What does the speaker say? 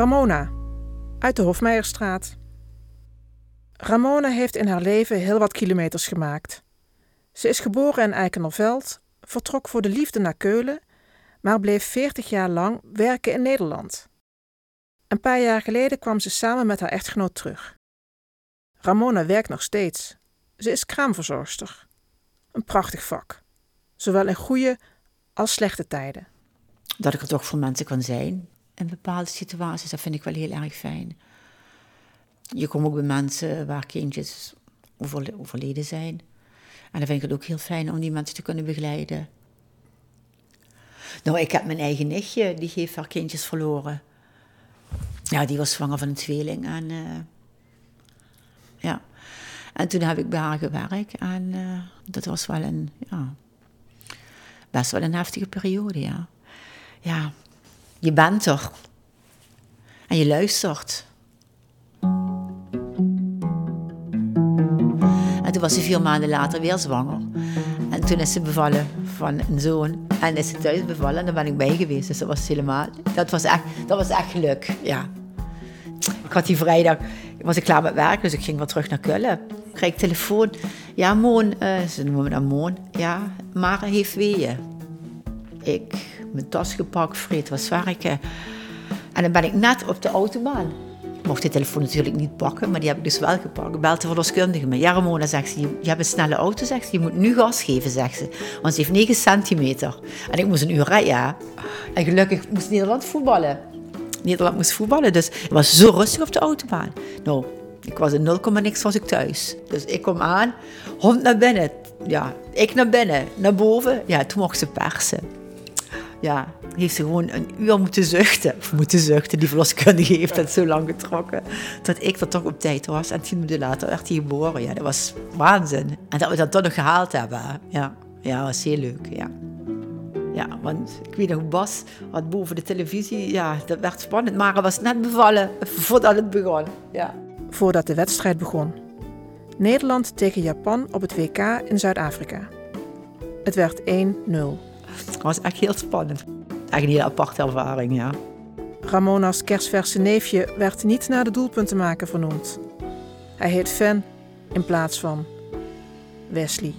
Ramona uit de Hofmeijerstraat. Ramona heeft in haar leven heel wat kilometers gemaakt. Ze is geboren in Eikenderveld, vertrok voor de liefde naar Keulen, maar bleef 40 jaar lang werken in Nederland. Een paar jaar geleden kwam ze samen met haar echtgenoot terug. Ramona werkt nog steeds. Ze is kraamverzorgster. Een prachtig vak, zowel in goede als slechte tijden. Dat ik er toch voor mensen kan zijn in bepaalde situaties, dat vind ik wel heel erg fijn. Je komt ook bij mensen waar kindjes overleden zijn. En dan vind ik het ook heel fijn om die mensen te kunnen begeleiden. Nou, ik heb mijn eigen nichtje, die heeft haar kindjes verloren. Ja, die was zwanger van een tweeling. En, uh, ja. en toen heb ik bij haar gewerkt. En uh, dat was wel een, ja, best wel een heftige periode, ja. Ja, je bent er. En je luistert. En toen was ze vier maanden later weer zwanger. En toen is ze bevallen van een zoon. En is ze thuis bevallen en daar ben ik bij geweest. Dus dat was helemaal... Dat was echt, dat was echt geluk, ja. Ik had die vrijdag... Was ik klaar met werk, dus ik ging weer terug naar Kullen. Ik kreeg telefoon. Ja, Moon, uh, ze noemen me dan Moon. Ja, Mara heeft weeën. Ik, mijn tas gepakt, vreet was werken. En dan ben ik net op de autobaan. Ik mocht de telefoon natuurlijk niet pakken, maar die heb ik dus wel gepakt. Ik belde de verloskundige me. Ja, Ramona, zegt ze, je hebt een snelle auto, zegt ze. Je moet nu gas geven, zegt ze. Want ze heeft 9 centimeter. En ik moest een uur rijden. En gelukkig moest Nederland voetballen. Nederland moest voetballen, dus het was zo rustig op de autobaan. Nou, ik was in 0, niks was ik thuis. Dus ik kom aan, hond naar binnen. Ja, ik naar binnen, naar boven. Ja, toen mocht ze persen ja, heeft ze gewoon een uur moeten zuchten. Of moeten zuchten, die verloskundige heeft het zo lang getrokken. Dat ik er toch op tijd was. En tien minuten later werd hij geboren. Ja, dat was waanzin. En dat we dat toch nog gehaald hebben. Ja, ja dat was heel leuk, ja. Ja, want ik weet nog, Bas had boven de televisie, ja, dat werd spannend. Maar was net bevallen voordat het begon, ja. Voordat de wedstrijd begon. Nederland tegen Japan op het WK in Zuid-Afrika. Het werd 1-0. Het was echt heel spannend. Echt een hele aparte ervaring, ja. Ramona's kerstverse neefje werd niet naar de doelpuntenmaker vernoemd. Hij heet Fan in plaats van Wesley.